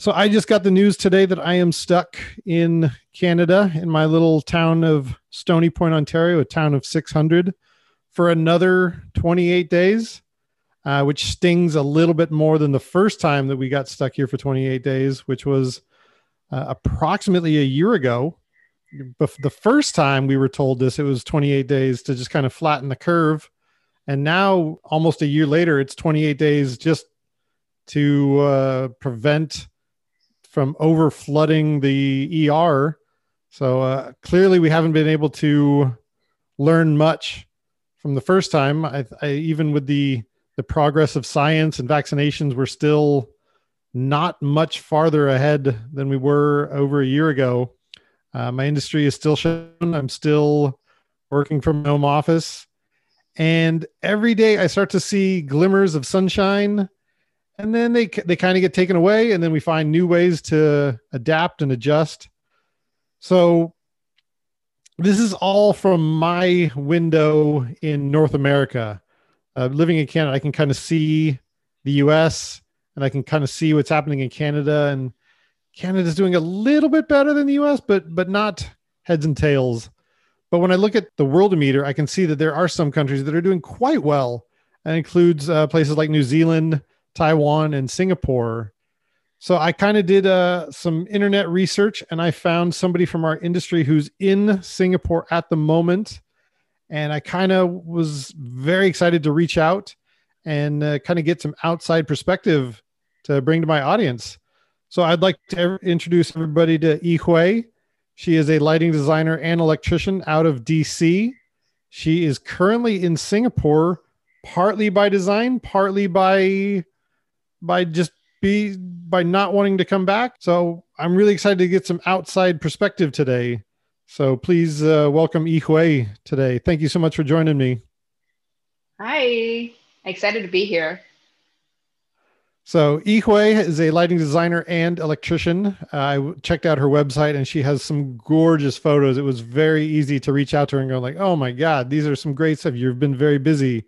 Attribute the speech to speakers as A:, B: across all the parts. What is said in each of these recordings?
A: So I just got the news today that I am stuck in Canada in my little town of Stony Point, Ontario, a town of 600 for another 28 days, uh, which stings a little bit more than the first time that we got stuck here for 28 days, which was uh, approximately a year ago. But the first time we were told this, it was 28 days to just kind of flatten the curve. And now, almost a year later, it's 28 days just to uh, prevent from over flooding the ER. So uh, clearly, we haven't been able to learn much from the first time. I, I, even with the the progress of science and vaccinations, we're still not much farther ahead than we were over a year ago. Uh, my industry is still shown. I'm still working from home office, and every day I start to see glimmers of sunshine and then they they kind of get taken away and then we find new ways to adapt and adjust. So this is all from my window in north america. Uh, living in canada i can kind of see the us and i can kind of see what's happening in canada and canada's doing a little bit better than the us but but not heads and tails. But when i look at the worldometer i can see that there are some countries that are doing quite well. That includes uh, places like new zealand Taiwan, and Singapore. So I kind of did uh, some internet research and I found somebody from our industry who's in Singapore at the moment. And I kind of was very excited to reach out and uh, kind of get some outside perspective to bring to my audience. So I'd like to introduce everybody to Yi Hui. She is a lighting designer and electrician out of DC. She is currently in Singapore, partly by design, partly by by just be by not wanting to come back. So I'm really excited to get some outside perspective today. So please uh, welcome Yi Hui today. Thank you so much for joining me.
B: Hi, excited to be here.
A: So Yi Hui is a lighting designer and electrician. Uh, I checked out her website and she has some gorgeous photos. It was very easy to reach out to her and go like, "Oh my God, these are some great stuff. You've been very busy."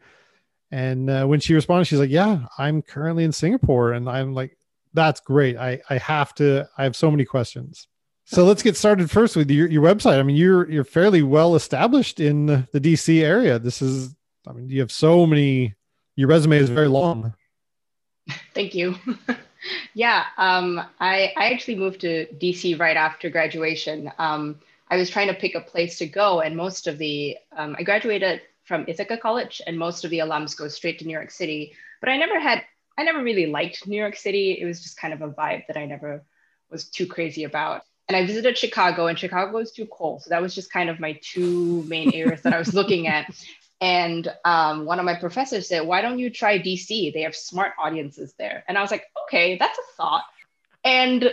A: And uh, when she responded, she's like, "Yeah, I'm currently in Singapore," and I'm like, "That's great. I I have to. I have so many questions." So let's get started first with your, your website. I mean, you're you're fairly well established in the DC area. This is, I mean, you have so many. Your resume is very long.
B: Thank you. yeah, um, I I actually moved to DC right after graduation. Um, I was trying to pick a place to go, and most of the um, I graduated from Ithaca College, and most of the alums go straight to New York City. But I never had, I never really liked New York City. It was just kind of a vibe that I never was too crazy about. And I visited Chicago, and Chicago was too cold. So that was just kind of my two main areas that I was looking at. And um, one of my professors said, Why don't you try DC? They have smart audiences there. And I was like, Okay, that's a thought. And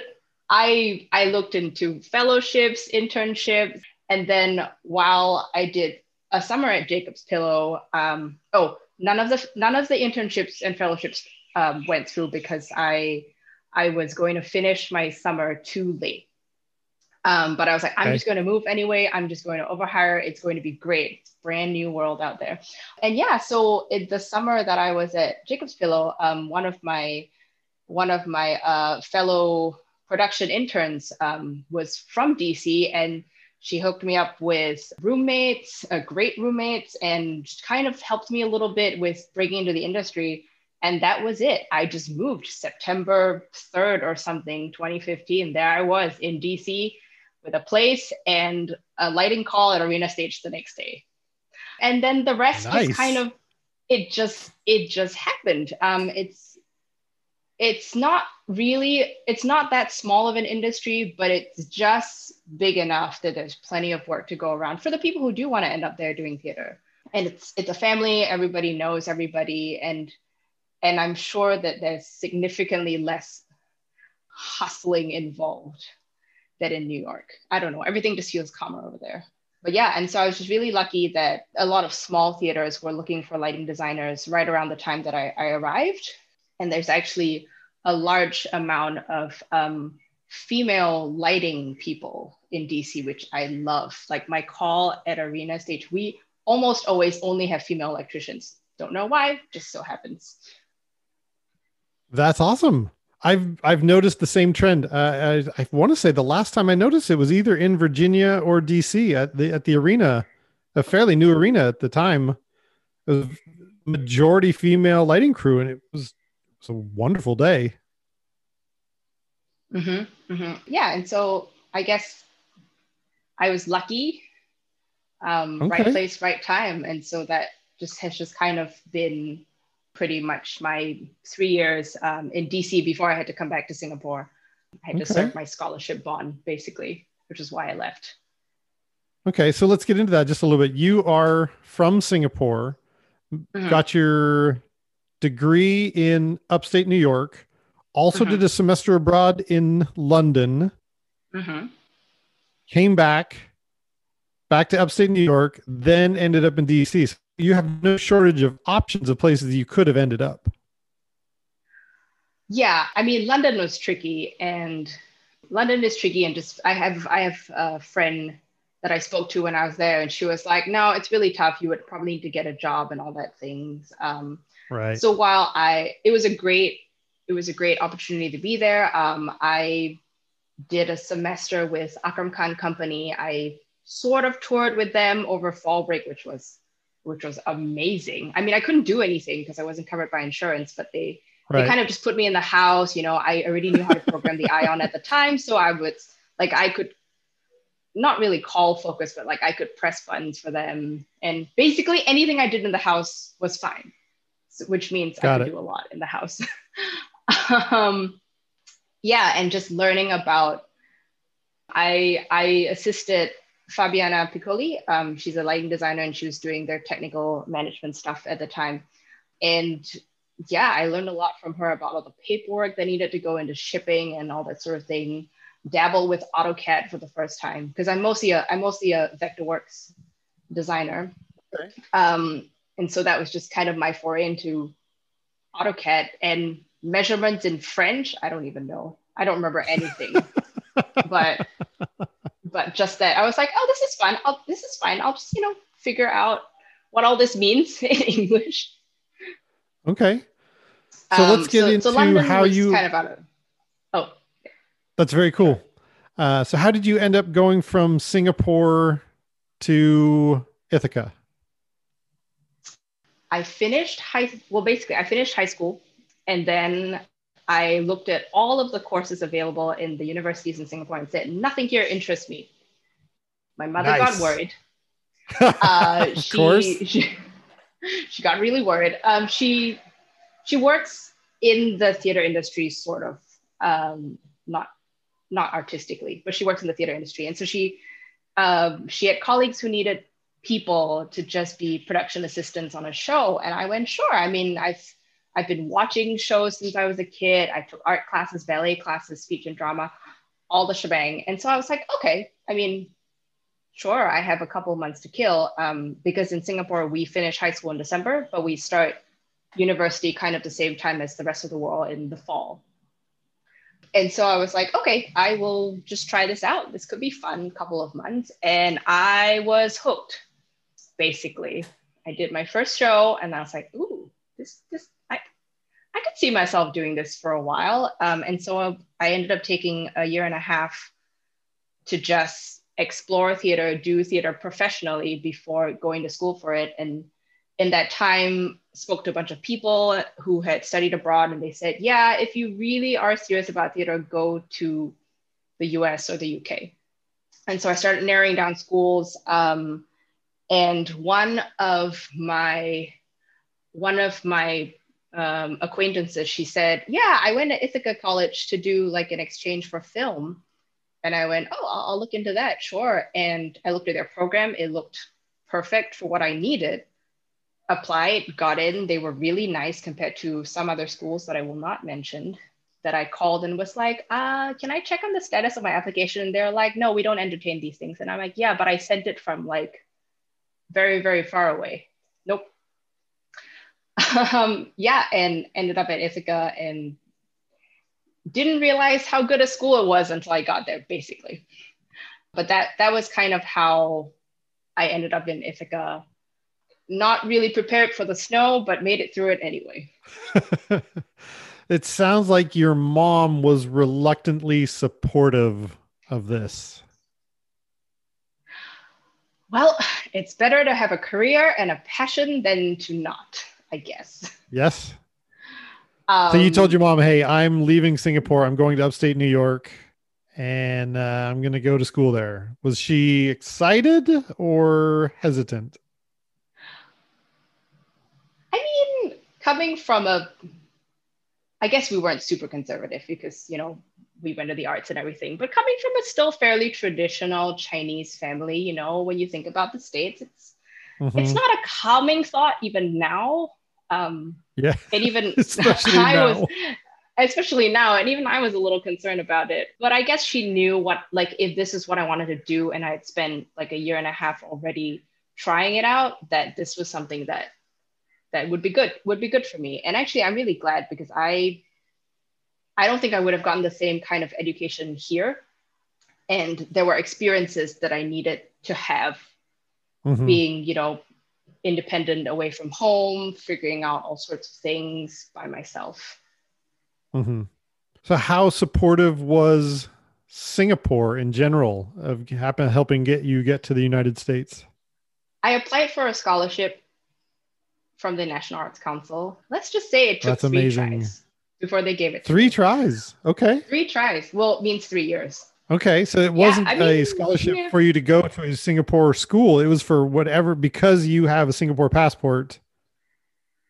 B: I, I looked into fellowships, internships, and then while I did a summer at Jacob's Pillow. Um, oh, none of the none of the internships and fellowships um, went through because I I was going to finish my summer too late. Um, but I was like, I'm okay. just going to move anyway. I'm just going to overhire. It's going to be great. It's brand new world out there. And yeah, so in the summer that I was at Jacob's Pillow, um, one of my one of my uh, fellow production interns um, was from DC and she hooked me up with roommates, uh, great roommates, and kind of helped me a little bit with breaking into the industry. And that was it. I just moved September 3rd or something, 2015. There I was in DC. with a place and a lighting call at arena stage the next day and then the rest nice. just kind of it just it just happened um, it's it's not really it's not that small of an industry but it's just big enough that there's plenty of work to go around for the people who do want to end up there doing theater. And it's it's a family everybody knows everybody and and i'm sure that there's significantly less hustling involved than in new york. I don't know everything just feels calmer over there. But yeah, and so I was just really lucky that a lot of small theaters were looking for lighting designers right around the time that I, I arrived. And there's actually a large amount of um, female lighting people in DC, which I love. Like my call at Arena Stage, we almost always only have female electricians. Don't know why, just so happens.
A: That's awesome. I've I've noticed the same trend. Uh, I, I want to say the last time I noticed it was either in Virginia or DC at the at the arena, a fairly new arena at the time. It was majority female lighting crew, and it was it was a wonderful day.
B: Mm-hmm, mm-hmm. Yeah, and so I guess I was lucky. Um, okay. Right place, right time, and so that just has just kind of been pretty much my three years um, in DC before I had to come back to Singapore. I had okay. to serve my scholarship bond, basically, which is why I left.
A: Okay, so let's get into that just a little bit. You are from Singapore, mm-hmm. got your degree in upstate New York, also mm-hmm. did a semester abroad in London, mm-hmm. came back, back to upstate New York, then ended up in DC. So you have no shortage of options of places you could have ended up.
B: Yeah, I mean, London was tricky, and London is tricky. And just I have I have a friend that I spoke to when I was there, and she was like, "No, it's really tough. You would probably need to get a job and all that things." Um,
A: right.
B: So while I, it was a great, it was a great opportunity to be there. Um, I did a semester with Akram Khan Company. I sort of toured with them over fall break, which was which was amazing. I mean, I couldn't do anything because I wasn't covered by insurance, but they right. they kind of just put me in the house. You know, I already knew how to program the ion at the time, so I was like I could not really call focus, but like I could press buttons for them, and basically anything I did in the house was fine, which means Got I could it. do a lot in the house. um, yeah, and just learning about. I I assisted Fabiana Piccoli. Um, she's a lighting designer and she was doing their technical management stuff at the time. And yeah, I learned a lot from her about all the paperwork that needed to go into shipping and all that sort of thing. Dabble with AutoCAD for the first time because I'm mostly a I'm mostly a Vectorworks designer. Okay. Um, and so that was just kind of my foray into AutoCAD and measurements in French. I don't even know. I don't remember anything. but but just that I was like, oh, this is fun. I'll, this is fine. I'll just, you know, figure out what all this means in English.
A: Okay. So um, let's get so, into so how you
B: kind of out of, oh,
A: that's very cool. Uh, so how did you end up going from Singapore to Ithaca?
B: I finished high, well, basically I finished high school and then I looked at all of the courses available in the universities in Singapore and said, nothing here interests me. My mother nice. got worried. Uh, she, course. She, she got really worried. Um, she, she works in the theater industry, sort of, um, not, not artistically, but she works in the theater industry. And so she, um, she had colleagues who needed people to just be production assistants on a show. And I went, sure. I mean, I've I've been watching shows since I was a kid. I took art classes, ballet classes, speech and drama, all the shebang. And so I was like, okay, I mean, sure, I have a couple of months to kill um, because in Singapore, we finish high school in December, but we start university kind of the same time as the rest of the world in the fall. And so I was like, okay, I will just try this out. This could be fun, couple of months. And I was hooked, basically. I did my first show and I was like, ooh, this, this, I I could see myself doing this for a while. Um, and so I ended up taking a year and a half to just explore theater, do theater professionally before going to school for it. And in that time, spoke to a bunch of people who had studied abroad, and they said, "Yeah, if you really are serious about theater, go to the U.S. or the U.K." and so I started narrowing down schools. Um, and one of my one of my um, acquaintances, she said, "Yeah, I went to Ithaca College to do like an exchange for film." And I went, "Oh, I'll, look into that, sure." And I looked at their program; it looked perfect for what I needed. Applied, got in. They were really nice compared to some other schools that I will not mention that I called and was like, uh, can I check on the status of my application? And they're like, no, we don't entertain these things. And I'm like, yeah, but I sent it from like very, very far away. Nope. um, yeah, and ended up at Ithaca and didn't realize how good a school it was until I got there, basically. But that that was kind of how I ended up in Ithaca. Not really prepared for the snow, but made it through it anyway.
A: it sounds like your mom was reluctantly supportive of this.
B: Well, it's better to have a career and a passion than to not, I guess.
A: Yes. Um, so you told your mom, "Hey, I'm leaving Singapore. I'm going to upstate New York, and uh, I'm going to go to school there." Was she excited or hesitant?
B: I mean, coming from a I guess we weren't super conservative because, you know, we went to the arts and everything, but coming from a still fairly traditional Chinese family, you know, when you think about the States, it's mm-hmm. it's not a calming thought even now. Um,
A: yeah.
B: And even I now. was especially now, and even I was a little concerned about it. But I guess she knew what like if this is what I wanted to do, and I had spent like a year and a half already trying it out, that this was something that that would be good would be good for me and actually i'm really glad because i i don't think i would have gotten the same kind of education here and there were experiences that i needed to have mm-hmm. being you know independent away from home figuring out all sorts of things by myself
A: mm-hmm. so how supportive was singapore in general of happen helping get you get to the united states
B: i applied for a scholarship from the National Arts Council. Let's just say it took That's three amazing. tries before they gave it.
A: Three me. tries. Okay.
B: Three tries. Well, it means three years.
A: Okay, so it wasn't yeah, I mean, a scholarship yeah. for you to go to a Singapore school. It was for whatever because you have a Singapore passport.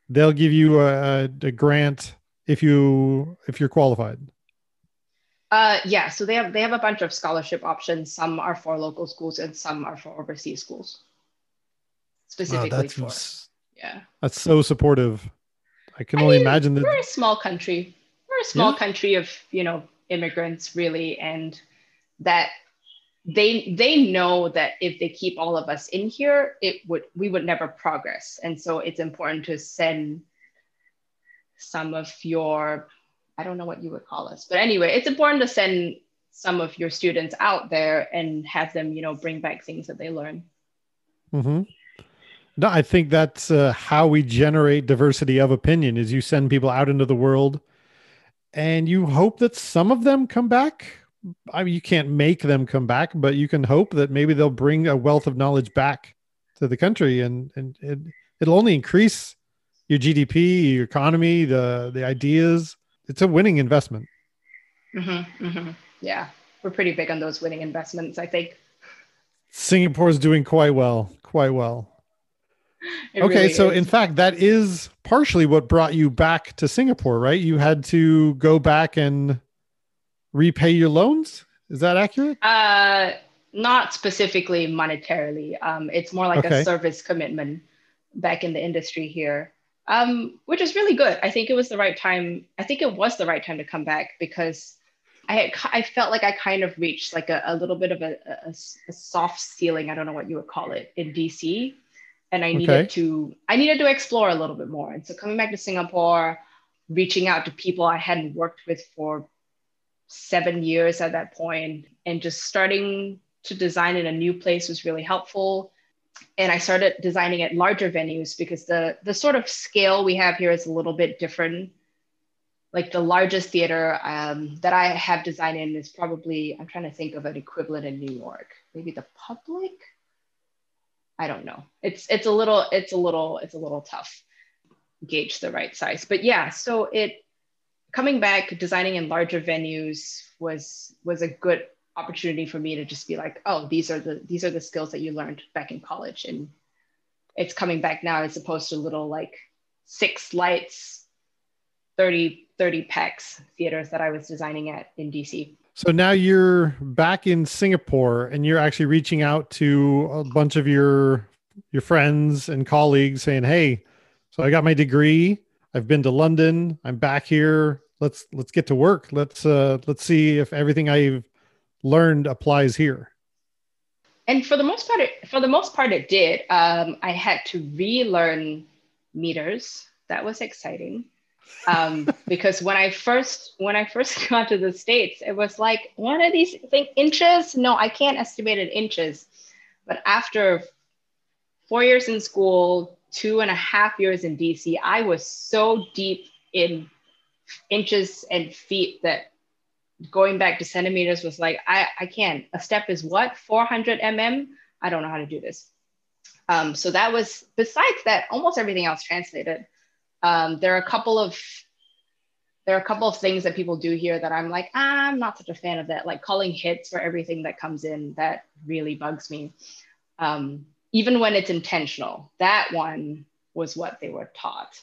A: They'll give you a, a grant if you if you're qualified.
B: Uh, yeah, so they have they have a bunch of scholarship options. Some are for local schools and some are for overseas schools. Specifically wow, for yeah
A: that's so supportive i can I only mean, imagine that
B: we're a small country we're a small yeah. country of you know immigrants really and that they they know that if they keep all of us in here it would we would never progress and so it's important to send some of your i don't know what you would call us but anyway it's important to send some of your students out there and have them you know bring back things that they learn
A: mm-hmm. No, I think that's uh, how we generate diversity of opinion is you send people out into the world and you hope that some of them come back. I mean, you can't make them come back, but you can hope that maybe they'll bring a wealth of knowledge back to the country and, and it, it'll only increase your GDP, your economy, the, the ideas. It's a winning investment.
B: Mm-hmm, mm-hmm. Yeah. We're pretty big on those winning investments, I think.
A: Singapore is doing quite well, quite well. okay, really so is. in fact, that is partially what brought you back to Singapore, right? You had to go back and repay your loans. Is that accurate?
B: Uh, not specifically monetarily. Um, it's more like okay. a service commitment back in the industry here, um, which is really good. I think it was the right time. I think it was the right time to come back because I had, I felt like I kind of reached like a, a little bit of a, a, a soft ceiling. I don't know what you would call it in DC and I needed okay. to I needed to explore a little bit more. And so coming back to Singapore, reaching out to people I hadn't worked with for seven years at that point, and just starting to design in a new place was really helpful. And I started designing at larger venues because the the sort of scale we have here is a little bit different. Like the largest theater um, that I have designed in is probably I'm trying to think of an equivalent in New York, maybe the Public I don't know. It's it's a little it's a little it's a little tough gauge the right size. But yeah, so it coming back designing in larger venues was was a good opportunity for me to just be like, oh, these are the these are the skills that you learned back in college, and it's coming back now as opposed to little like six lights, 30 30 pax theaters that I was designing at in DC.
A: So now you're back in Singapore and you're actually reaching out to a bunch of your your friends and colleagues saying, "Hey, so I got my degree. I've been to London. I'm back here. Let's let's get to work. Let's uh let's see if everything I've learned applies here."
B: And for the most part, it, for the most part, it did. Um, I had to relearn meters. That was exciting um, because when I first when I first got to the states, it was like one of these thing inches. No, I can't estimate in inches. But after four years in school, two and a half years in DC, I was so deep in inches and feet that going back to centimeters was like I I can't. A step is what 400 mm. I don't know how to do this. Um, so that was besides that, almost everything else translated. Um, there are a couple of there are a couple of things that people do here that I'm like, ah, I'm not such a fan of that. Like calling hits for everything that comes in, that really bugs me. Um, even when it's intentional, that one was what they were taught.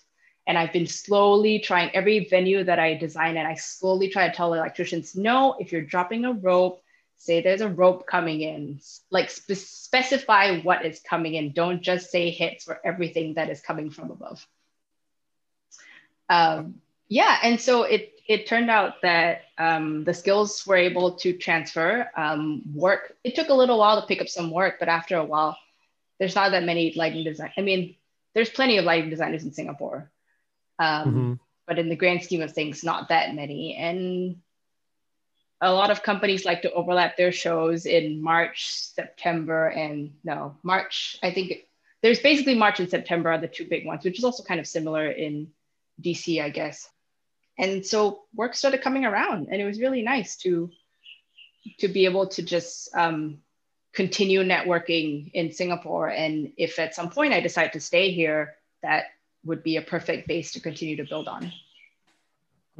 B: And I've been slowly trying every venue that I design, and I slowly try to tell electricians, no, if you're dropping a rope, say there's a rope coming in, like spe- specify what is coming in. Don't just say hits for everything that is coming from above um, yeah, and so it it turned out that um, the skills were able to transfer. Um, work it took a little while to pick up some work, but after a while, there's not that many lighting design. I mean, there's plenty of lighting designers in Singapore, um, mm-hmm. but in the grand scheme of things, not that many. And a lot of companies like to overlap their shows in March, September, and no March. I think there's basically March and September are the two big ones, which is also kind of similar in DC, I guess. And so work started coming around, and it was really nice to to be able to just um, continue networking in Singapore. And if at some point I decide to stay here, that would be a perfect base to continue to build on.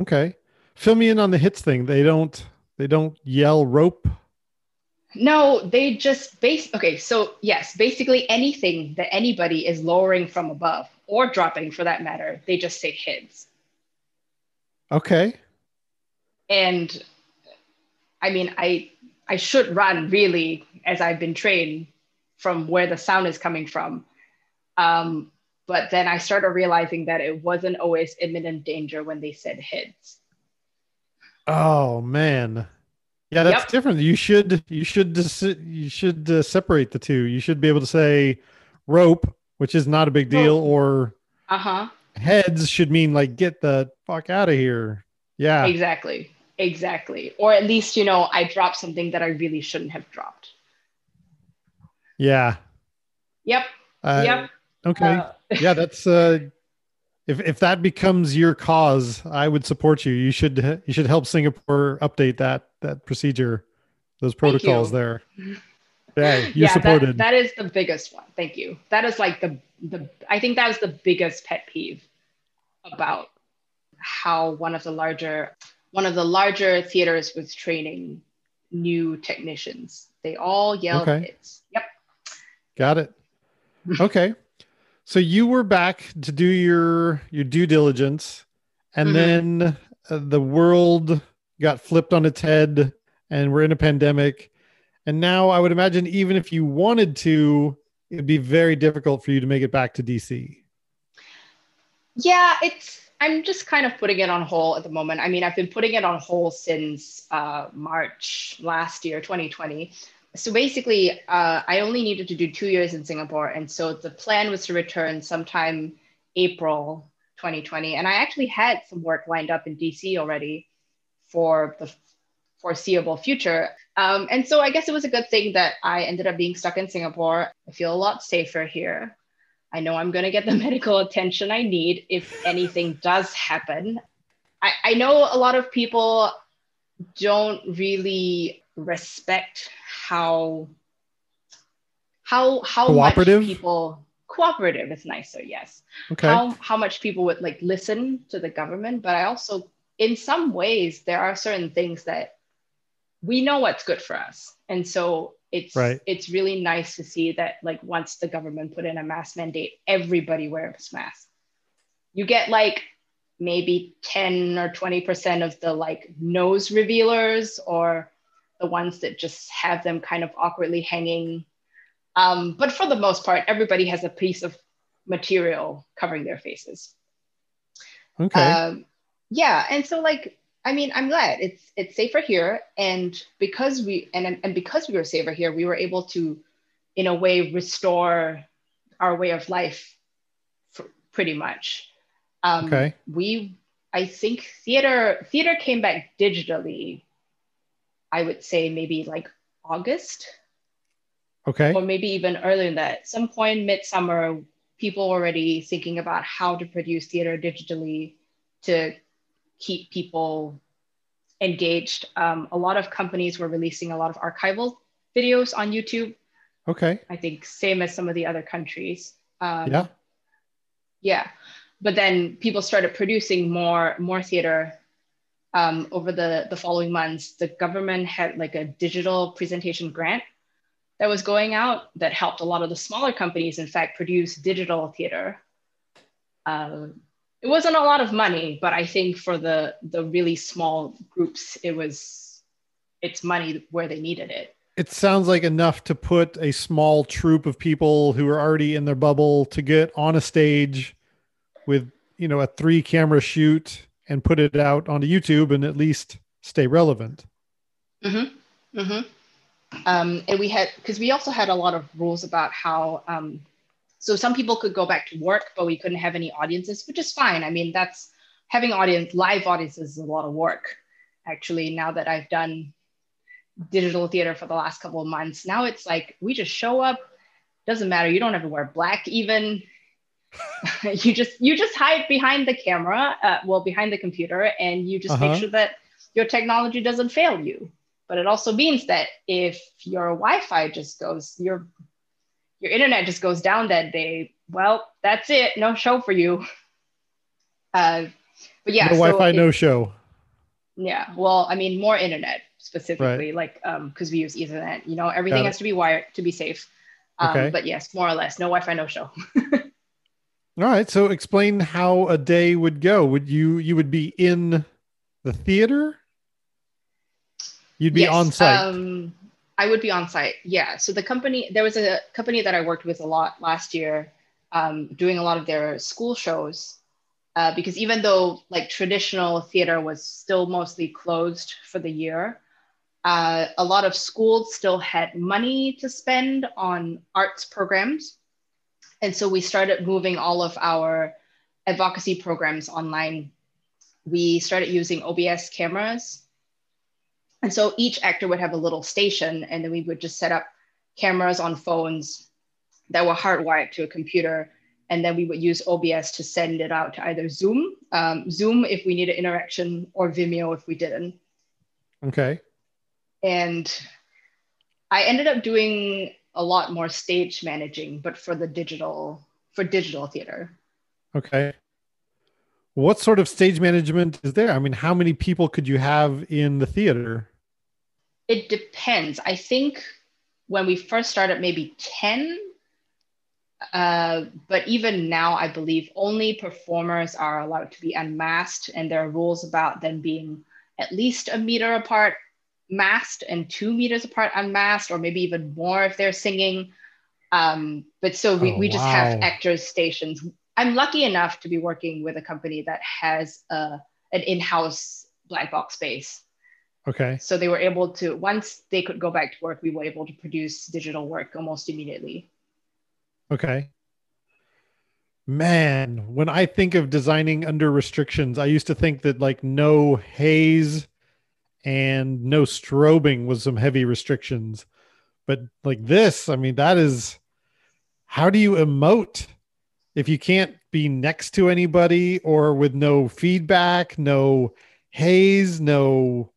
A: Okay, fill me in on the hits thing. They don't they don't yell rope.
B: No, they just base. Okay, so yes, basically anything that anybody is lowering from above or dropping for that matter, they just say HIDS.
A: Okay.
B: And I mean, I I should run really as I've been trained from where the sound is coming from. Um, but then I started realizing that it wasn't always imminent danger when they said HIDS.
A: Oh man. Yeah, that's yep. different. You should you should you should uh, separate the two. You should be able to say rope which is not a big deal, or
B: uh-huh.
A: heads should mean like get the fuck out of here. Yeah.
B: Exactly. Exactly. Or at least, you know, I dropped something that I really shouldn't have dropped.
A: Yeah.
B: Yep. Uh, yep.
A: Okay. Uh, yeah, that's uh if if that becomes your cause, I would support you. You should you should help Singapore update that that procedure, those protocols there. Yeah, you yeah, supported.
B: That, that is the biggest one. Thank you. That is like the the. I think that was the biggest pet peeve about how one of the larger one of the larger theaters was training new technicians. They all yelled okay. hits. Yep.
A: Got it. Okay. so you were back to do your your due diligence and mm-hmm. then uh, the world got flipped on its head and we're in a pandemic and now I would imagine even if you wanted to, it'd be very difficult for you to make it back to DC.
B: Yeah, it's I'm just kind of putting it on hold at the moment. I mean, I've been putting it on hold since uh, March last year, 2020. So basically, uh, I only needed to do two years in Singapore. And so the plan was to return sometime April 2020. And I actually had some work lined up in DC already for the foreseeable future. Um, and so I guess it was a good thing that I ended up being stuck in Singapore. I feel a lot safer here. I know I'm going to get the medical attention I need if anything does happen. I, I know a lot of people don't really respect how how how much people cooperative is nicer yes okay how, how much people would like listen to the government but i also in some ways there are certain things that we know what's good for us. And so it's
A: Right.
B: it's really nice to see that like once the government put in a mask mandate, everybody wears masks. You get like maybe 10 or 20% of the like nose revealers or the ones that just have them kind of awkwardly hanging. Um, but for the most part, everybody has a piece of material covering their faces.
A: Okay.
B: Um, yeah, and so like I mean, I'm glad it's it's safer here, and because we and and because we were safer here, we were able to, in a way, restore our way of life, pretty much. Um,
A: Okay.
B: We, I think, theater theater came back digitally. I would say maybe like August
A: okay.
B: or maybe even earlier than that. Some point midsummer, people already thinking about how to produce theater digitally to keep people engaged. Um, a lot of companies were releasing a lot of archival videos on YouTube.
A: Okay.
B: I think same as some of the other countries. Um,
A: Yeah.
B: yeah but then people started producing more more theater um, over the the following months the government had like a digital presentation grant that was going out that helped a lot of the smaller companies in fact produce digital theater um, it wasn't a lot of money but i think for the the really small groups it was it's money where they needed it
A: It sounds like enough to put a small troupe of people who are already in their bubble to get on a stage with, you know, a three camera shoot and put it out onto YouTube and at least stay relevant.
B: Mm-hmm. Mm-hmm. Um, and we had because we also had a lot of rules about how um, so some people could go back to work, but we couldn't have any audiences, which is fine. I mean, that's having audience live audiences is a lot of work. Actually, now that I've done digital theater for the last couple of months, now it's like we just show up. Doesn't matter. You don't have to wear black even. you just you just hide behind the camera, uh, well behind the computer, and you just
A: Uh-huh.
B: make sure that your technology doesn't fail you. But it also means that if your Wi-Fi just goes, your your internet just goes down that day, well, that's it. No show for you. Uh, but yeah,
A: no
B: so
A: Wi-Fi,
B: it-
A: no show.
B: yeah. Well, I mean, more internet specifically, like um, because we use Ethernet. You know, everything has to be wired to be safe. Um,
A: Okay.
B: But yes, more or less, no Wi-Fi, no show.
A: All right. So explain how a day would go. Would you you would be in the theater? You'd be
B: Yes,
A: on site.
B: Um, I would be on site. Yeah. So the company, there was a company that I worked with a lot last year, um, doing a lot of their school shows. Uh, because even though like traditional theater was still mostly closed for the year, uh, a lot of schools still had money to spend on arts programs. And so we started moving all of our advocacy programs online. We started using OBS cameras and so each actor would have a little station, and then we would just set up cameras on phones that were hardwired to a computer. And then we would use OBS to send it out to either Zoom, um, Zoom if we needed interaction, or Vimeo if we didn't.
A: okay.
B: And I ended up doing a lot more stage managing, but for the digital, for digital theater.
A: Okay. What sort of stage management is there? I mean, how many people could you have in the theater?
B: It depends. I think when we first started, maybe 10. Uh, but even now, I believe only performers are allowed to be unmasked, and there are rules about them being at least a meter apart masked and two meters apart unmasked, or maybe even more if they're singing. Um, but so we,
A: Oh,
B: we just have actors stations. I'm lucky enough to be working with a company that has a, an in house black box space.
A: Okay.
B: So they were able to, once they could go back to work, we were able to produce digital work almost immediately.
A: Okay. Man, when I think of designing under restrictions, I used to think that like no haze and no strobing was some heavy restrictions. But like this, I mean, that is how do you emote if you can't be next to anybody or with no feedback, no haze, no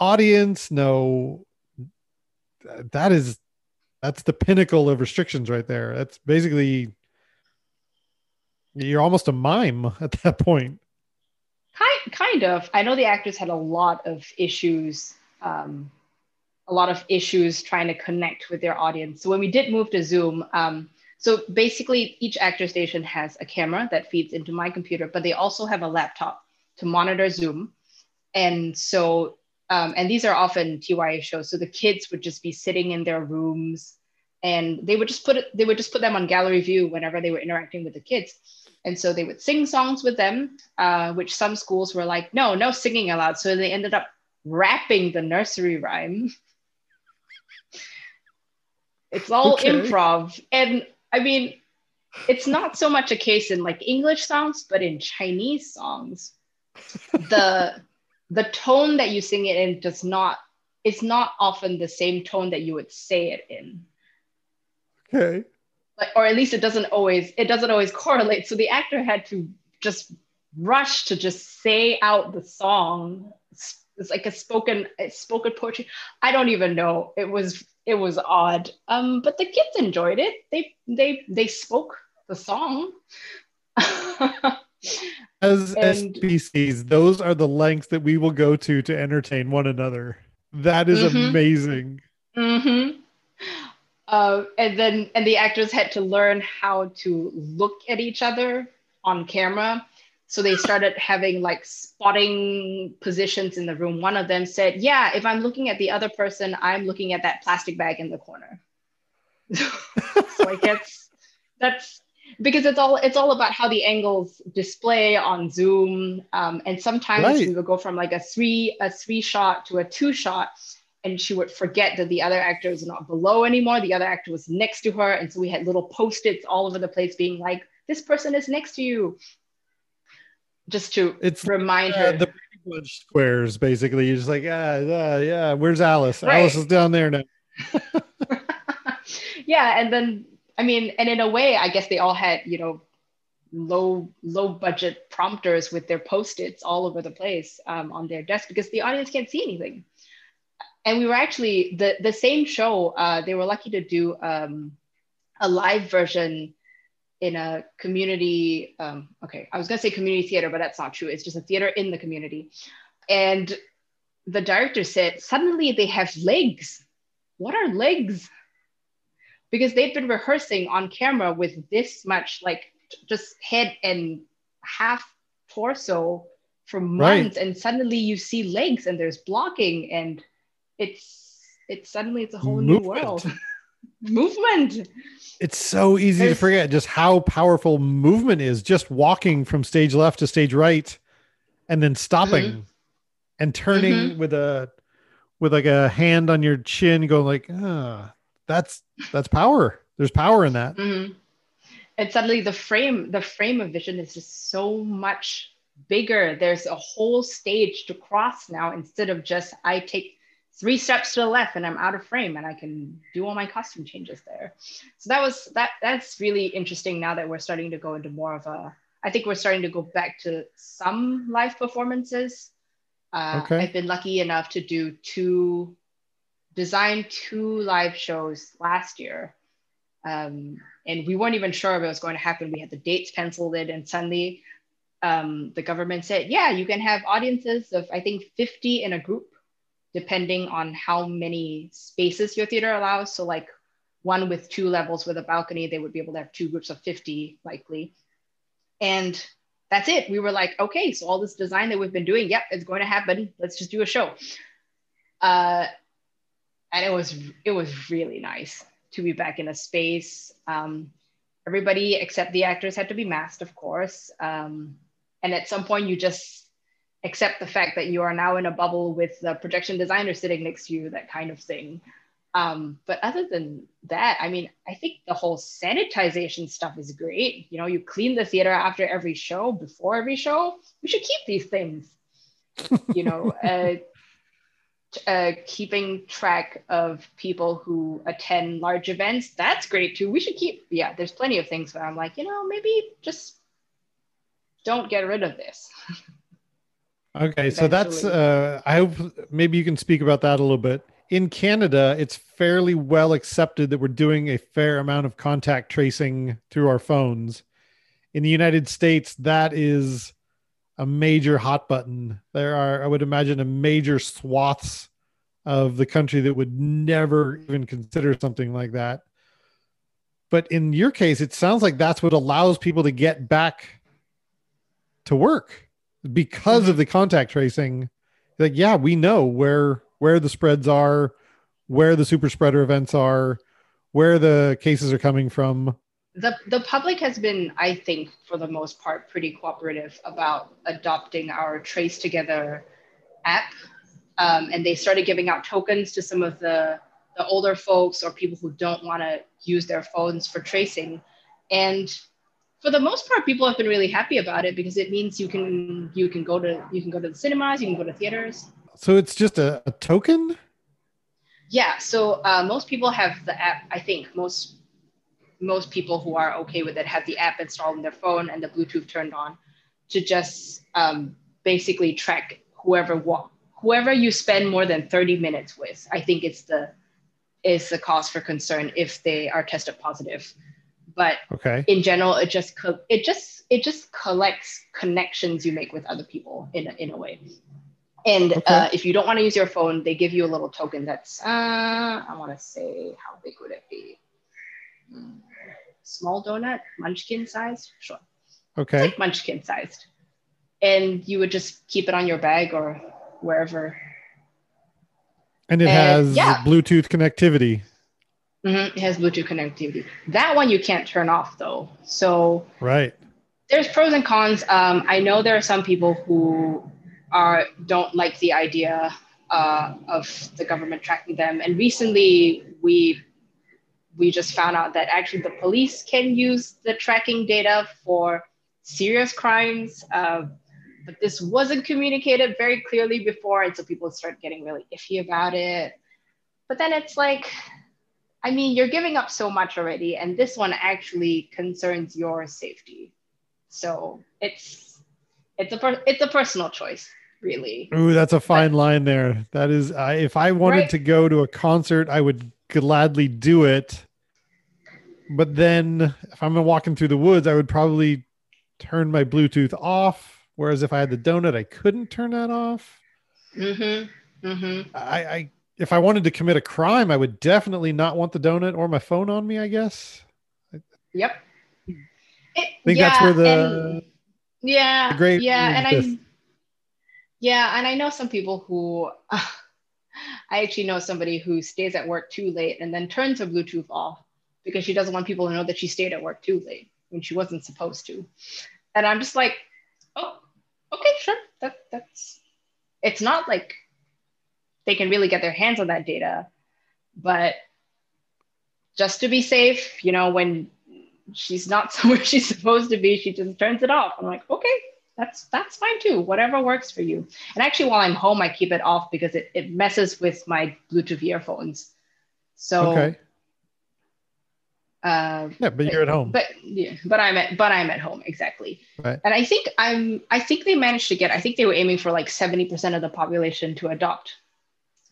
A: audience, no that is that's the pinnacle of restrictions right there. That's basically you're almost a mime at that point.
B: Kind, kind of. I know the actors had a lot of issues um, a lot of issues trying to connect with their audience. So when we did move to Zoom, um, so basically each actor station has a camera that feeds into my computer, but they also have a laptop to monitor Zoom. And so, um, and these are often TYA shows. So the kids would just be sitting in their rooms and they would just put it, they would just put them on gallery view whenever they were interacting with the kids. And so they would sing songs with them, uh, which some schools were like, no, no singing allowed. So they ended up rapping the nursery rhyme it's all okay. improv. And I mean, it's not so much a case in like English songs, but in Chinese songs, the the tone that you sing it in does not it's not often the same tone that you would say it in.
A: Okay.
B: Like, or at least it doesn't always it doesn't always correlate. So the actor had to just rush to just say out the song. It's like a spoken a spoken poetry. I don't even know. It was it was odd. Um, but the kids enjoyed it. They they they spoke the song.
A: As and, SPCs, those are the lengths that we will go to to entertain one another. That is mm-hmm. amazing.
B: Mm-hmm. Uh, and then and the actors had to learn how to look at each other on camera so they started having like spotting positions in the room. One of them said, Yeah, if I'm looking at the other person, I'm looking at that plastic bag in the corner. so I guess that's because it's all it's all about how the angles display on Zoom. Um, and sometimes right. we would go from like a three a three shot to a two shot, and she would forget that the other actor is not below anymore. The other actor was next to her, and so we had little post-its all over the place, being like, "This person is next to you," just to it's remind uh, her
A: the bunch squares basically you're just like yeah yeah yeah where's alice right. alice is down there now
B: yeah and then i mean and in a way i guess they all had you know low low budget prompters with their post-its all over the place um, on their desk because the audience can't see anything. And we were actually the the same show uh, they were lucky to do um, a live version in a community um, okay i was to say community theater but that's not true. It's just a theater in the community. And the director said suddenly they have legs. What are legs because they've been rehearsing on camera with this much like just head and half torso for months right. and suddenly you see legs and there's blocking and it's it's suddenly it's a whole Movement. new world movement.
A: It's so easy There's, to forget just how powerful movement is. Just walking from stage left to stage right, and then stopping mm-hmm. and turning mm-hmm. with a with like a hand on your chin, going like, ah, that's that's power. There's power in that.
B: Mm-hmm. And suddenly the frame the frame of vision is just so much bigger. There's a whole stage to cross now instead of just I take three steps to the left and I'm out of frame and I can do all my costume changes there. So that was that that's really interesting now that we're starting to go into more of a I think we're starting to go back to some live performances. Uh, okay. I've been lucky enough to do two design two live shows last year. Um, and we weren't even sure if it was going to happen. We had the dates penciled in and suddenly um, the government said, yeah, you can have audiences of I think 50 in a group depending on how many spaces your theater allows. So like one with two levels with a balcony, they would be able to have two groups of 50 likely. And that's it. We were like, okay, so all this design that we've been doing, yep, it's going to happen. Let's just do a show. Uh, and it was it was really nice to be back in a space. Um, everybody except the actors had to be masked, of course. Um, and at some point, you just accept the fact that you are now in a bubble with the projection designer sitting next to you, that kind of thing. Um, but other than that, I mean, I think the whole sanitization stuff is great. You know, you clean the theater after every show, before every show. We should keep these things. you know, uh, uh, keeping track of people who attend large events, that's great too. We should keep, yeah, there's plenty of things where I'm like, you know, maybe just don't get rid of this.
A: Okay, so that's uh I hope maybe you can speak about that a little bit. In Canada, it's fairly well accepted that we're doing a fair amount of contact tracing through our phones. In the United States, that is a major hot button. There are I would imagine a major swaths of the country that would never even consider something like that. But in your case, it sounds like that's what allows people to get back to work because of the contact tracing. Like, yeah, we know where where the spreads are, where the super spreader events are, where the cases are coming from.
B: The the public has been, I think, for the most part, pretty cooperative about adopting our Trace Together app. Um, and they started giving out tokens to some of the the older folks or people who don't want to use their phones for tracing. And for the most part, people have been really happy about it because it means you can you can go to you can go to the cinemas, you can go to theaters.
A: So it's just a, a token.
B: Yeah. So uh, most people have the app. I think most most people who are okay with it have the app installed on their phone and the Bluetooth turned on to just um, basically track whoever whoever you spend more than 30 minutes with. I think it's the is the cause for concern if they are tested positive. But
A: okay.
B: in general, it just co- it just it just collects connections you make with other people in a, in a way. And okay. uh, if you don't want to use your phone, they give you a little token that's uh, I want to say how big would it be? Small donut, munchkin sized, sure.
A: Okay.
B: Like munchkin sized, and you would just keep it on your bag or wherever
A: and it and, has yeah. Bluetooth connectivity.
B: Mm-hmm. It has Bluetooth connectivity. That one you can't turn off though. So
A: right.
B: There's pros and cons. Um, I know there are some people who are don't like the idea uh, of the government tracking them. And recently we we just found out that actually the police can use the tracking data for serious crimes. Uh, but this wasn't communicated very clearly before. And so people start getting really iffy about it. But then it's like, I mean, you're giving up so much already. And this one actually concerns your safety. So it's, it's a, per- it's a personal choice really.
A: Ooh, that's a fine but, line there. That is, I, if I wanted right? to go to a concert, I would gladly do it. But then if I'm walking through the woods, I would probably turn my Bluetooth off Whereas if I had the donut, I couldn't turn that off.
B: Mm-hmm. Mm-hmm.
A: I, I if I wanted to commit a crime, I would definitely not want the donut or my phone on me. I guess.
B: Yep.
A: I think yeah, that's where the and,
B: yeah the great yeah and I yeah and I know some people who uh, I actually know somebody who stays at work too late and then turns her Bluetooth off because she doesn't want people to know that she stayed at work too late when she wasn't supposed to. And I'm just like, oh, okay, sure. That that's it's not like they can really get their hands on that data, but just to be safe, you know, when she's not somewhere she's supposed to be, she just turns it off. I'm like, okay, that's that's fine too. Whatever works for you. And actually, while I'm home, I keep it off because it, it messes with my Bluetooth earphones. So okay.
A: Uh, yeah, but you're at home.
B: But yeah, but I'm at but I'm at home exactly.
A: Right.
B: And I think I'm I think they managed to get I think they were aiming for like 70% of the population to adopt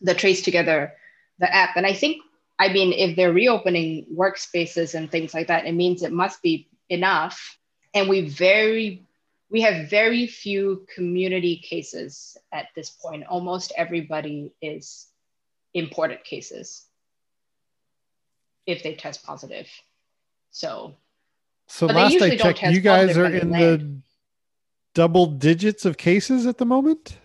B: the Trace Together the app. And I think I mean if they're reopening workspaces and things like that, it means it must be enough. And we very we have very few community cases at this point. Almost everybody is imported cases if they test positive. So,
A: so last I checked, you guys are in the double digits of cases at the moment.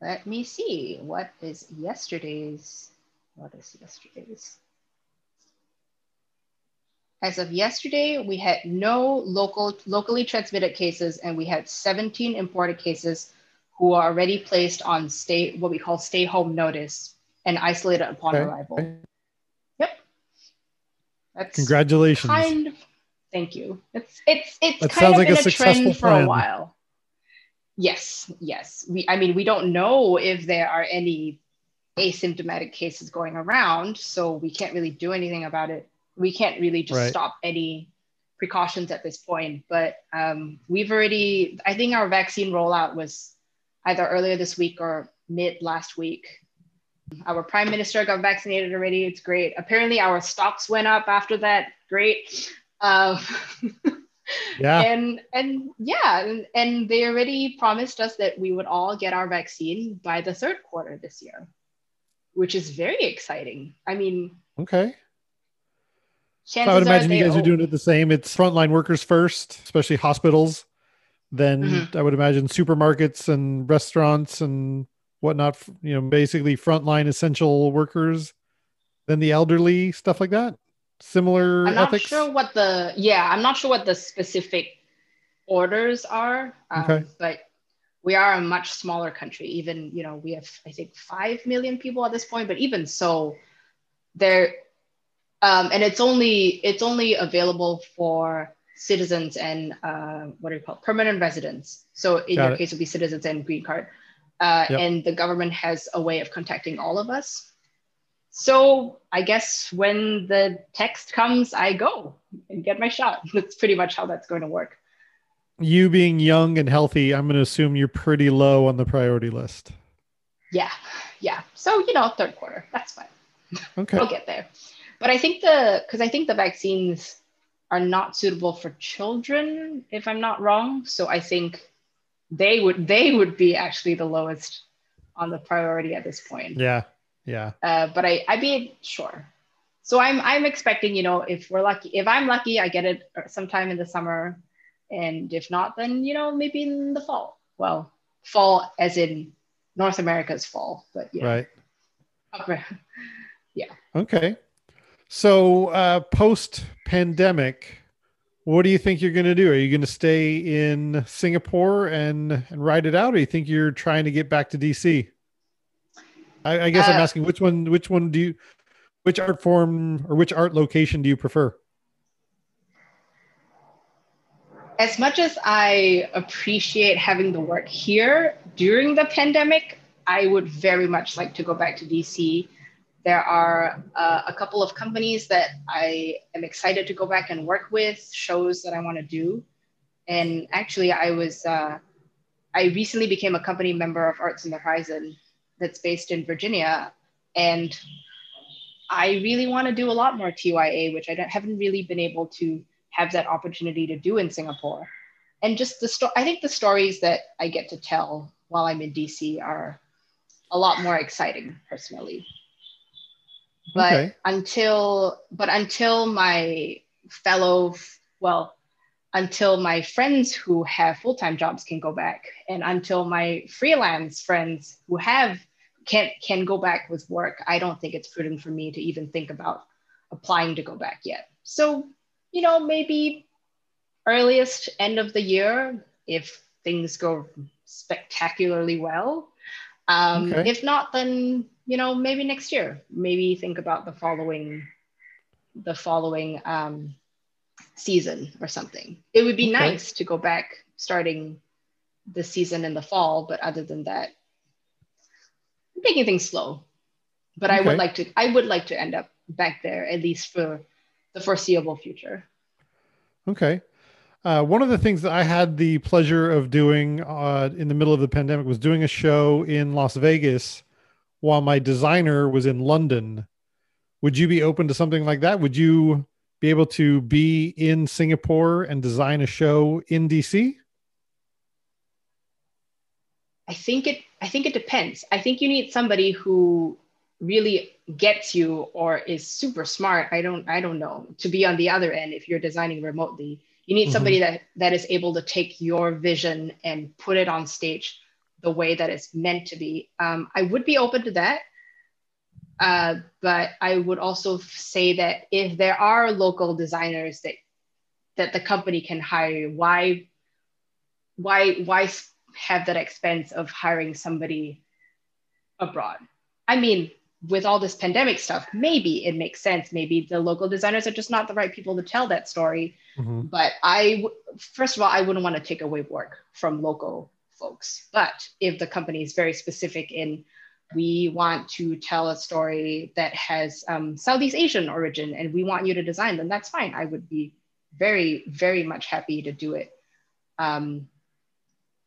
B: Let me see. What is yesterday's? What is yesterday's? As of yesterday, we had no local locally transmitted cases, and we had 17 imported cases who are already placed on stay what we call stay home notice and isolated upon okay. arrival.
A: That's Congratulations.
B: Kind of, thank you. It's it's it's that kind of like been a, a trend for plan. a while. Yes, yes. We I mean we don't know if there are any asymptomatic cases going around, so we can't really do anything about it. We can't really just right. stop any precautions at this point. But um, we've already, I think our vaccine rollout was either earlier this week or mid last week. Our prime minister got vaccinated already. It's great. Apparently, our stocks went up after that. Great. Uh, yeah. And and yeah, and, and they already promised us that we would all get our vaccine by the third quarter this year, which is very exciting. I mean,
A: okay. So I would imagine you guys are doing it the same. It's frontline workers first, especially hospitals. Then mm-hmm. I would imagine supermarkets and restaurants and whatnot. You know, basically frontline essential workers. Then the elderly, stuff like that. Similar.
B: I'm not sure what the yeah. I'm not sure what the specific orders are. Um, okay. But we are a much smaller country. Even you know we have I think five million people at this point. But even so, there um, and it's only it's only available for citizens and uh, what are you call permanent residents. So in Got your it. case, it would be citizens and green card. Uh, yep. And the government has a way of contacting all of us. So I guess when the text comes, I go and get my shot. That's pretty much how that's going to work.
A: You being young and healthy, I'm going to assume you're pretty low on the priority list.
B: Yeah, yeah. So you know, third quarter, that's fine.
A: Okay,
B: we'll get there. But I think the because I think the vaccines are not suitable for children, if I'm not wrong. So I think they would they would be actually the lowest on the priority at this point.
A: Yeah, yeah.
B: Uh, but I I'd be sure. So I'm I'm expecting you know if we're lucky if I'm lucky I get it sometime in the summer, and if not then you know maybe in the fall. Well, fall as in North America's fall, but yeah.
A: Right.
B: yeah.
A: Okay. So, uh, post pandemic, what do you think you're going to do? Are you going to stay in Singapore and and ride it out, or you think you're trying to get back to DC? I, I guess uh, I'm asking which one. Which one do you? Which art form or which art location do you prefer?
B: As much as I appreciate having the work here during the pandemic, I would very much like to go back to DC there are uh, a couple of companies that I am excited to go back and work with, shows that I want to do. And actually, I was, uh, I recently became a company member of Arts on the Horizon that's based in Virginia. And I really want to do a lot more TYA, which I haven't really been able to have that opportunity to do in Singapore. And just the story, I think the stories that I get to tell while I'm in DC are a lot more exciting personally but okay. until but until my fellow well until my friends who have full-time jobs can go back and until my freelance friends who have can can go back with work i don't think it's prudent for me to even think about applying to go back yet so you know maybe earliest end of the year if things go spectacularly well um, okay. if not then you know, maybe next year, maybe think about the following, the following um, season or something. It would be okay. nice to go back starting the season in the fall, but other than that, I'm taking things slow. But okay. I would like to, I would like to end up back there at least for the foreseeable future.
A: Okay. Uh, one of the things that I had the pleasure of doing uh, in the middle of the pandemic was doing a show in Las Vegas while my designer was in London. Would you be open to something like that? Would you be able to be in Singapore and design a show in DC?
B: I think it I think it depends. I think you need somebody who really gets you or is super smart. I don't I don't know. To be on the other end if you're designing remotely, you need somebody mm-hmm. that that is able to take your vision and put it on stage the way that it's meant to be. Um, I would be open to that. Uh, but I would also say that if there are local designers that that the company can hire, why why why have that expense of hiring somebody abroad? I mean, with all this pandemic stuff, maybe it makes sense. Maybe the local designers are just not the right people to tell that story. Mm-hmm. But I, first of all, I wouldn't want to take away work from local folks. But if the company is very specific in, we want to tell a story that has um, Southeast Asian origin and we want you to design, then that's fine. I would be very, very much happy to do it um,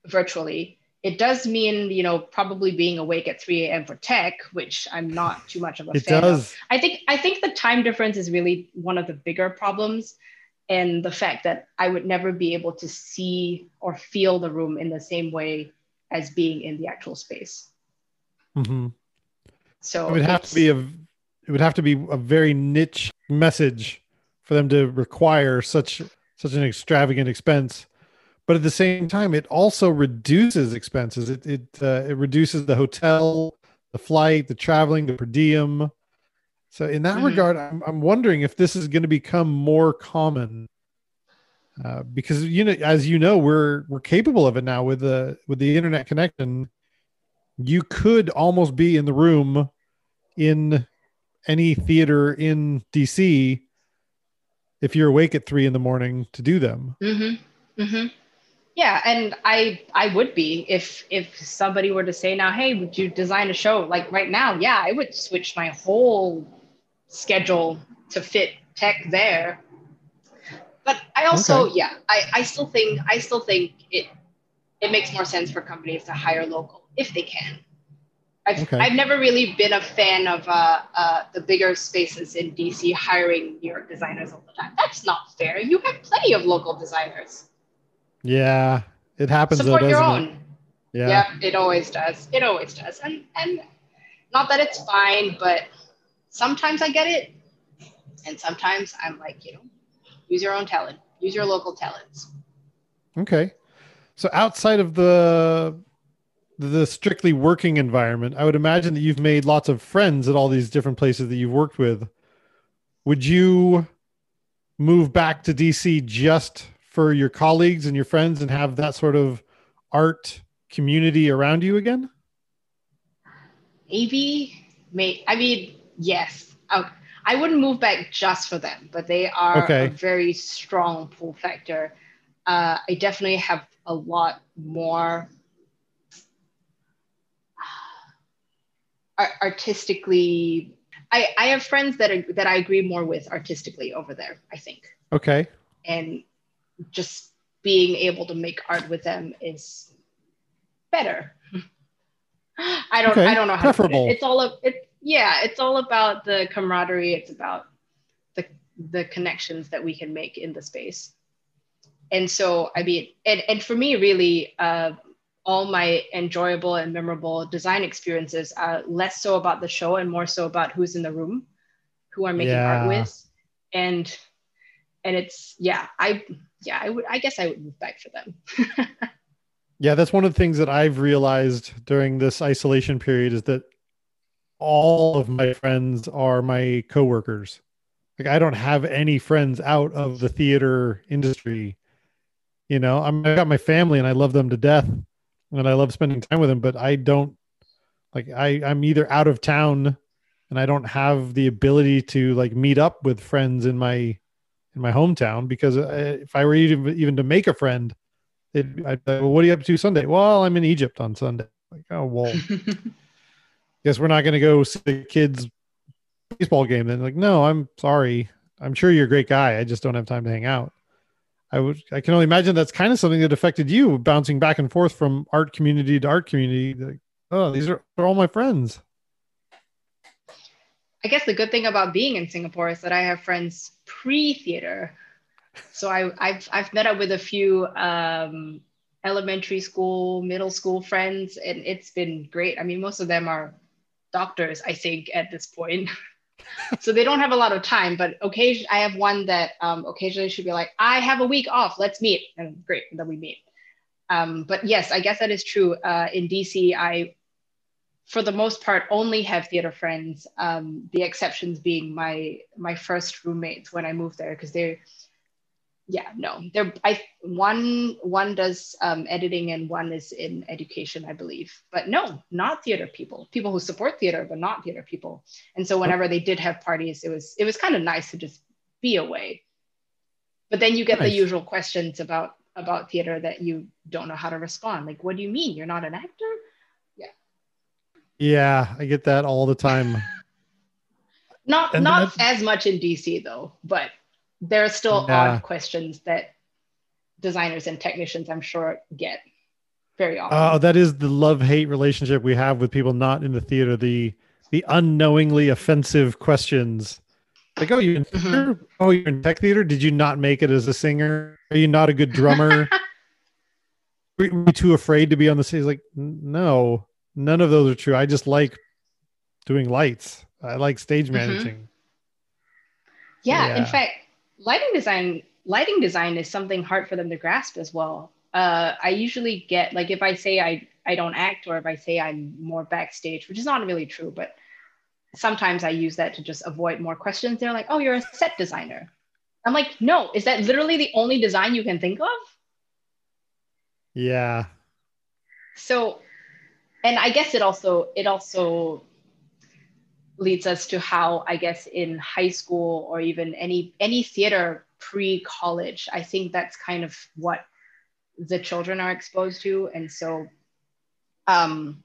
B: virtually. It does mean, you know, probably being awake at 3 a.m. for tech, which I'm not too much of a
A: it
B: fan
A: does.
B: of. I think I think the time difference is really one of the bigger problems and the fact that I would never be able to see or feel the room in the same way as being in the actual space.
A: Mm-hmm.
B: So
A: it would have to be a it would have to be a very niche message for them to require such such an extravagant expense but at the same time it also reduces expenses it it, uh, it reduces the hotel the flight the traveling the per diem so in that
B: Mhm.
A: regard I'm, I'm wondering if this is going to become more common uh, because you know as you know we're we're capable of it now with the with the internet connection you could almost be in the room in any theater in dc if you're awake at three in the morning to do them
B: Mm-hmm. Mm-hmm. Yeah, and I I would be if if somebody were to say now, hey, would you design a show like right now? Yeah, I would switch my whole schedule to fit tech there. But I also,
A: Okay.
B: yeah, I, I still think I still think it it makes more sense for companies to hire local if they can. I've,
A: Okay.
B: I've never really been a fan of uh, uh, the bigger spaces in DC hiring New York designers all the time. That's not fair. You have plenty of local designers.
A: yeah it happens though,
B: Support your own.
A: it
B: Yeah.
A: yeah
B: it always does. It always does. And and not that it's fine, but sometimes I get it, and sometimes I'm like, you know, use your own talent, use your local talents.
A: Okay. So outside of the the strictly working environment, I would imagine that you've made lots of friends at all these different places that you've worked with. Would you move back to DC just for your colleagues and your friends and have that sort of art community around you again?
B: Maybe, may I mean, yes. I, I wouldn't move back just for them, but they are
A: Okay.
B: a very strong pull factor. Uh, I definitely have a lot more artistically. I, I have friends that are, that I agree more with artistically over there. I think,
A: Okay.
B: and just being able to make art with them is better. I don't
A: Okay,
B: I don't know how to put
A: preferable.
B: it. It's all of it yeah, it's all about the camaraderie, it's about the the connections that we can make in the space. And so I mean and, and for me really uh all my enjoyable and memorable design experiences are less so about the show and more so about who's in the room, who I'm making
A: Yeah.
B: art with. And and it's yeah, I yeah, I would I guess I would move back for them.
A: Yeah, that's one of the things that I've realized during this isolation period is that all of my friends are my coworkers. Like I don't have any friends out of the theater industry. You know, I'm I got my family and I love them to death and I love spending time with them, but I don't like I I'm either out of town and I don't have the ability to like meet up with friends in my in my hometown because uh, if I were even even to make a friend, it, I'd, well, what are you up to Sunday? Well, I'm in Egypt on Sunday. Like, oh well, guess we're not going to go see the kids' baseball game. Then, like, no, I'm sorry. I'm sure you're a great guy. I just don't have time to hang out. I would. I can only imagine that's kind of something that affected you, bouncing back and forth from art community to art community. Like, oh, these are, are all my friends.
B: I guess the good thing about being in Singapore is that I have friends pre-theater. So I, I've I've met up with a few um, elementary school, middle school friends, and it's been great. I mean, most of them are doctors, I think, at this point. so they don't have a lot of time, but occasion I have one that um, occasionally should be like, I have a week off, let's meet, and great, and then we meet. Um, but yes, I guess that is true. Uh, in DC, I for the most part only have theater friends um, the exceptions being my my first roommates when i moved there because they're yeah no they're i one one does um, editing and one is in education i believe. But no not theater people. People who support theater but not theater people. And so whenever they did have parties it was it was kind of nice to just be away. But then you get
A: Nice.
B: the usual questions about about theater that you don't know how to respond. Like what do you mean? You're not an actor?
A: Yeah, Yeah, I get that all the time.
B: Not
A: And
B: not as much in DC though, but there are still
A: Yeah.
B: odd questions that designers and technicians I'm sure get very often.
A: Oh, that is the love hate relationship we have with people not in the theater. The the unknowingly offensive questions. Like, oh, you're in
B: Mhm.
A: theater? Oh, you're in tech theater? Did you not make it as a singer? Are you not a good drummer? were you too afraid to be on the stage? Like, no, none of those are true. I just like doing lights. I like stage
B: Mhm.
A: managing.
B: Yeah, in fact, lighting design lighting design is something hard for them to grasp as well. Uh, I usually get like if I say I I don't act or if I say I'm more backstage, which is not really true, but sometimes I use that to just avoid more questions. They're like, "Oh, you're a set designer." I'm like, "No, is that literally the only design you can think of?"
A: Yeah.
B: so and i guess it also it also leads us to how i guess in high school or even any any theater pre-college i think that's kind of what the children are exposed to. And so um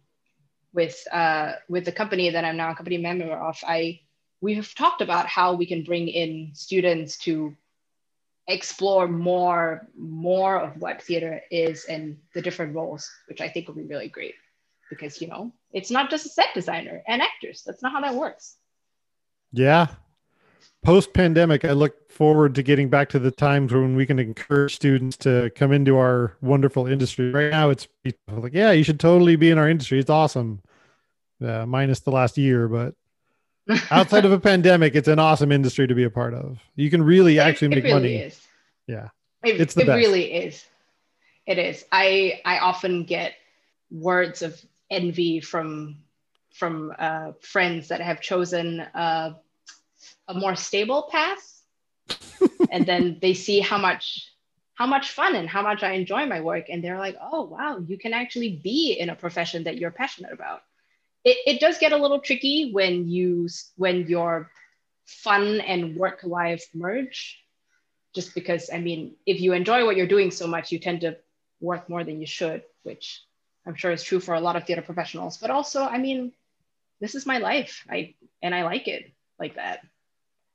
B: with uh with the company that i'm now a company member of i we've talked about how we can bring in students to explore more more of what theater is and the different roles which i think will be really great because you know it's not just a set designer and actors that's not how that works
A: Yeah. Post pandemic, I look forward to getting back to the times when we can encourage students to come into our wonderful industry. Right now, it's people like, yeah, you should totally be in our industry. It's awesome. Uh, minus the last year, but outside of a pandemic, it's an awesome industry to be a part of. You can really actually make
B: it really
A: money.
B: is
A: Yeah.
B: it,
A: It's the
B: it
A: best.
B: really is it is i i often get words of envy from from uh, friends that have chosen uh, a more stable path. And then they see how much how much fun and how much i enjoy my work. And they're like oh wow you can actually be in a profession that you're passionate about. It, it does get a little tricky when you when your fun and work life merge. Just because i mean if you enjoy what you're doing so much you tend to work more than you should which i'm sure is true for a lot of theater professionals but also i mean this is my life i and i like it like that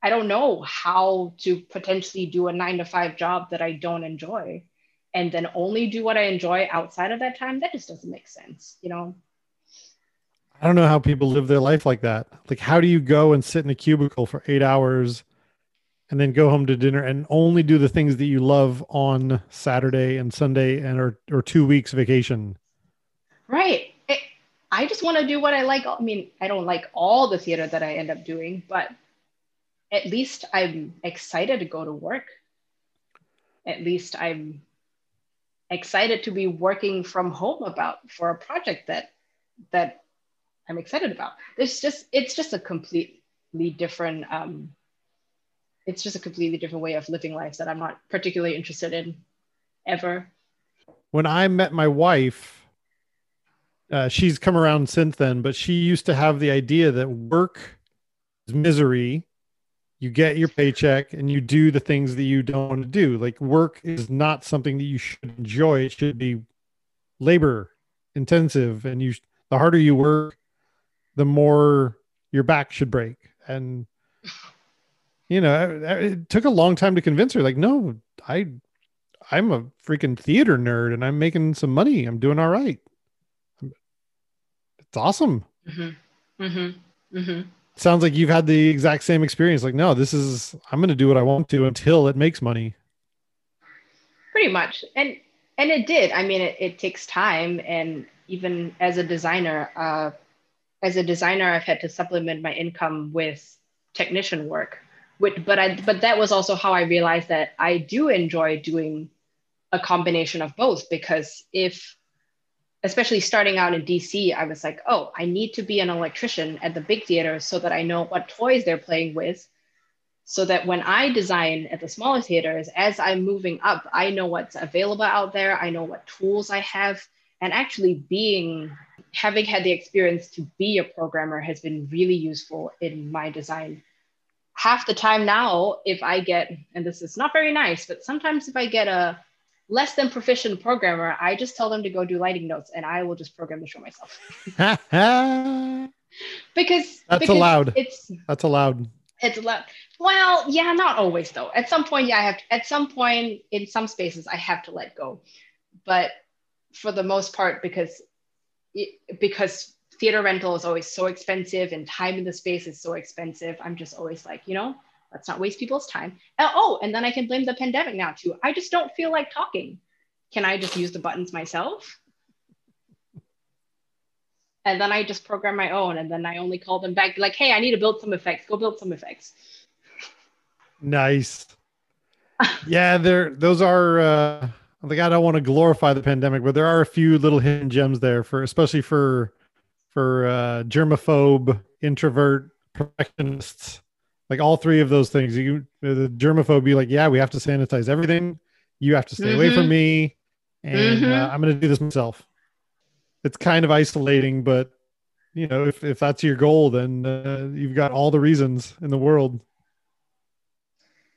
B: i don't know how to potentially do a nine to five job that i don't enjoy and then only do what i enjoy outside of that time that just doesn't make sense you know
A: I don't know how people live their life like that. Like, how do you go and sit in a cubicle for eight hours and then go home to dinner and only do the things that you love on Saturday and Sunday and or, or two weeks vacation?
B: Right. It, I just want to do what I like. I mean, I don't like all the theater that I end up doing, but at least I'm excited to go to work. At least I'm excited to be working from home about for a project that that I'm excited about. It's just it's just a completely different um it's just a completely different way of living life that I'm not particularly interested in ever.
A: When I met my wife, uh, she's come around since then, but she used to have the idea that work is misery. You get your paycheck and you do the things that you don't want to do. Like work is not something that you should enjoy. It should be labor intensive, and you the harder you work, the more your back should break. And you know, it, took a long time to convince her. Like, no, I, I'm a freaking theater nerd, and I'm making some money. I'm doing all right. It's awesome.
B: Mm-hmm. Mm-hmm. Mm-hmm.
A: Sounds like you've had the exact same experience. Like, no, this is I'm going to do what I want to until it makes money.
B: pretty much and and it did i mean it, it takes time and even as a designer uh, as a designer i've had to supplement my income with technician work With, but i but that was also how i realized that i do enjoy doing a combination of both because if especially starting out in dc i was like oh i need to be an electrician at the big theater so that i know what toys they're playing with so that when I design at the smaller theaters, as I'm moving up, I know what's available out there. I know what tools I have. And actually, being having had the experience to be a programmer has been really useful in my design. Half the time now, if I get, and this is not very nice, but sometimes if I get a less than proficient programmer, I just tell them to go do lighting notes and I will just program the show myself.
A: That's
B: because because
A: allowed.
B: It's that's
A: allowed.
B: it's allowed. Well, yeah, not always though. At some point, yeah, I have. To, at some point, in some spaces, I have to let go. But for the most part, because it, because theater rental is always so expensive and time in the space is so expensive, I'm just always like, you know, let's not waste people's time. Oh, and then I can blame the pandemic now too. I just don't feel like talking. Can I just use the buttons myself? and then I just program my own, and then I only call them back like, "Hey, I need to build some effects. Go build some effects."
A: Nice. yeah, there. Those are. Uh, like I don't want to glorify the pandemic, but there are a few little hidden gems there for, especially for, for uh, germaphobe, introvert, perfectionists. Like all three of those things. You the germaphobe be like, yeah, we have to sanitize everything. You have to stay mm-hmm. away from mm-hmm. me, and uh, mm-hmm. uh, I'm going to do this myself. It's kind of isolating, but you know, if if that's your goal, then uh, you've got all the reasons in the world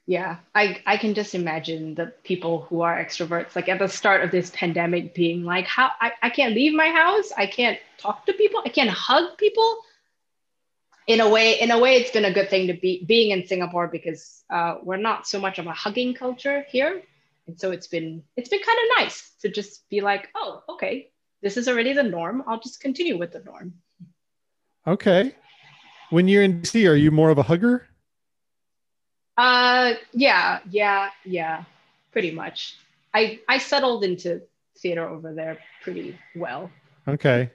B: yeah i i can just imagine the people who are extroverts like at the start of this pandemic being like how i, I can't leave my house i can't talk to people i can't hug people in a way in a way it's been a good thing to be being in singapore because uh, we're not so much of a hugging culture here and so it's been it's been kind of nice to just be like oh okay this is already the norm i'll just continue with the norm
A: okay when you're in dc are you more of a hugger
B: uh, yeah, yeah, yeah, pretty much. I I settled into theater over there pretty well.
A: Okay.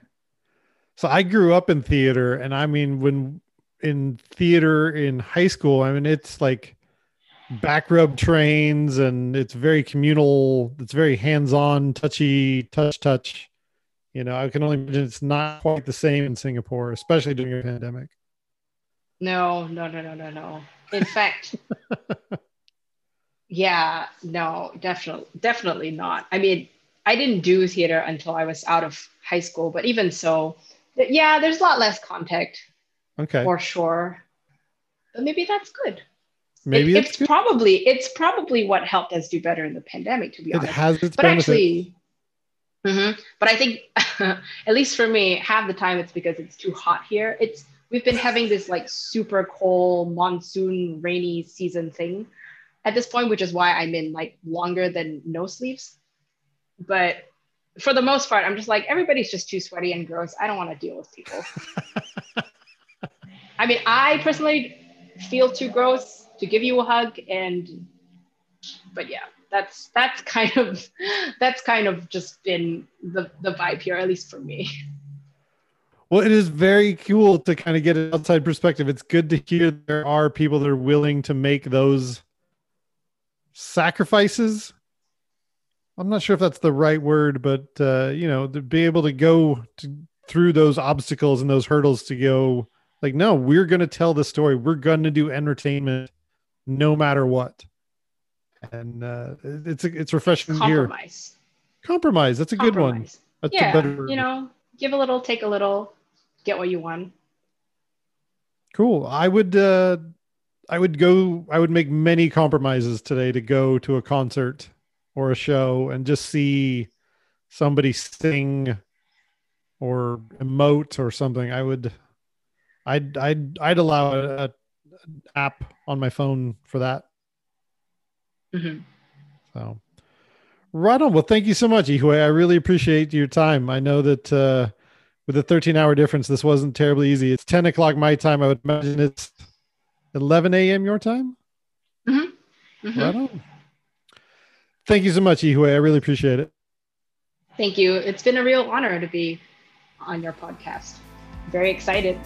A: So I grew up in theater, and I mean, when in theater in high school, I mean, it's like back rub trains, and it's very communal. It's very hands on, touchy, touch, touch. You know, I can only imagine it's not quite the same in Singapore, especially during a pandemic.
B: No, no, no, no, no, no. In fact, yeah, no, definitely, definitely not. I mean, I didn't do theater until I was out of high school, but even so, yeah, there's a lot less contact.
A: Okay.
B: For sure. But maybe that's good.
A: Maybe
B: it, it's, it's probably it's probably what helped us do better in the pandemic, to be
A: it
B: honest.
A: Has its
B: but
A: benefits.
B: actually, mm-hmm, but I think at least for me, half the time it's because it's too hot here. It's we've been having this like super cold monsoon rainy season thing at this point, which is why I'm in like longer than no sleeves. But for the most part, I'm just like everybody's just too sweaty and gross. I don't want to deal with people. I mean, I personally feel too gross to give you a hug, and but yeah, that's that's kind of that's kind of just been the the vibe here, at least for me.
A: Well, it is very cool to kind of get an outside perspective. It's good to hear there are people that are willing to make those sacrifices. I'm not sure if that's the right word, but uh, you know, to be able to go to, through those obstacles and those hurdles to go like, no, we're going to tell the story. We're going to do entertainment no matter what. And uh, it's it's refreshing
B: Compromise.
A: to hear. Compromise. That's a Compromise. good one. That's
B: yeah, better... you know, give a little, take a little get what you want.
A: Cool. I would uh I would go I would make many compromises today to go to a concert or a show and just see somebody sing or emote or something. I would I'd I'd I'd allow a, a app on my phone for that.
B: Mm-hmm.
A: So right on. Well, thank you so much, Yihui. I really appreciate your time. I know that uh with a 13 hour difference, this wasn't terribly easy. It's 10 o'clock my time. I would imagine it's 11 a.m. your time.
B: Mm-hmm. Mm-hmm.
A: Right on. Thank you so much, Yihui. I really appreciate it.
B: Thank you. It's been a real honor to be on your podcast. Very excited.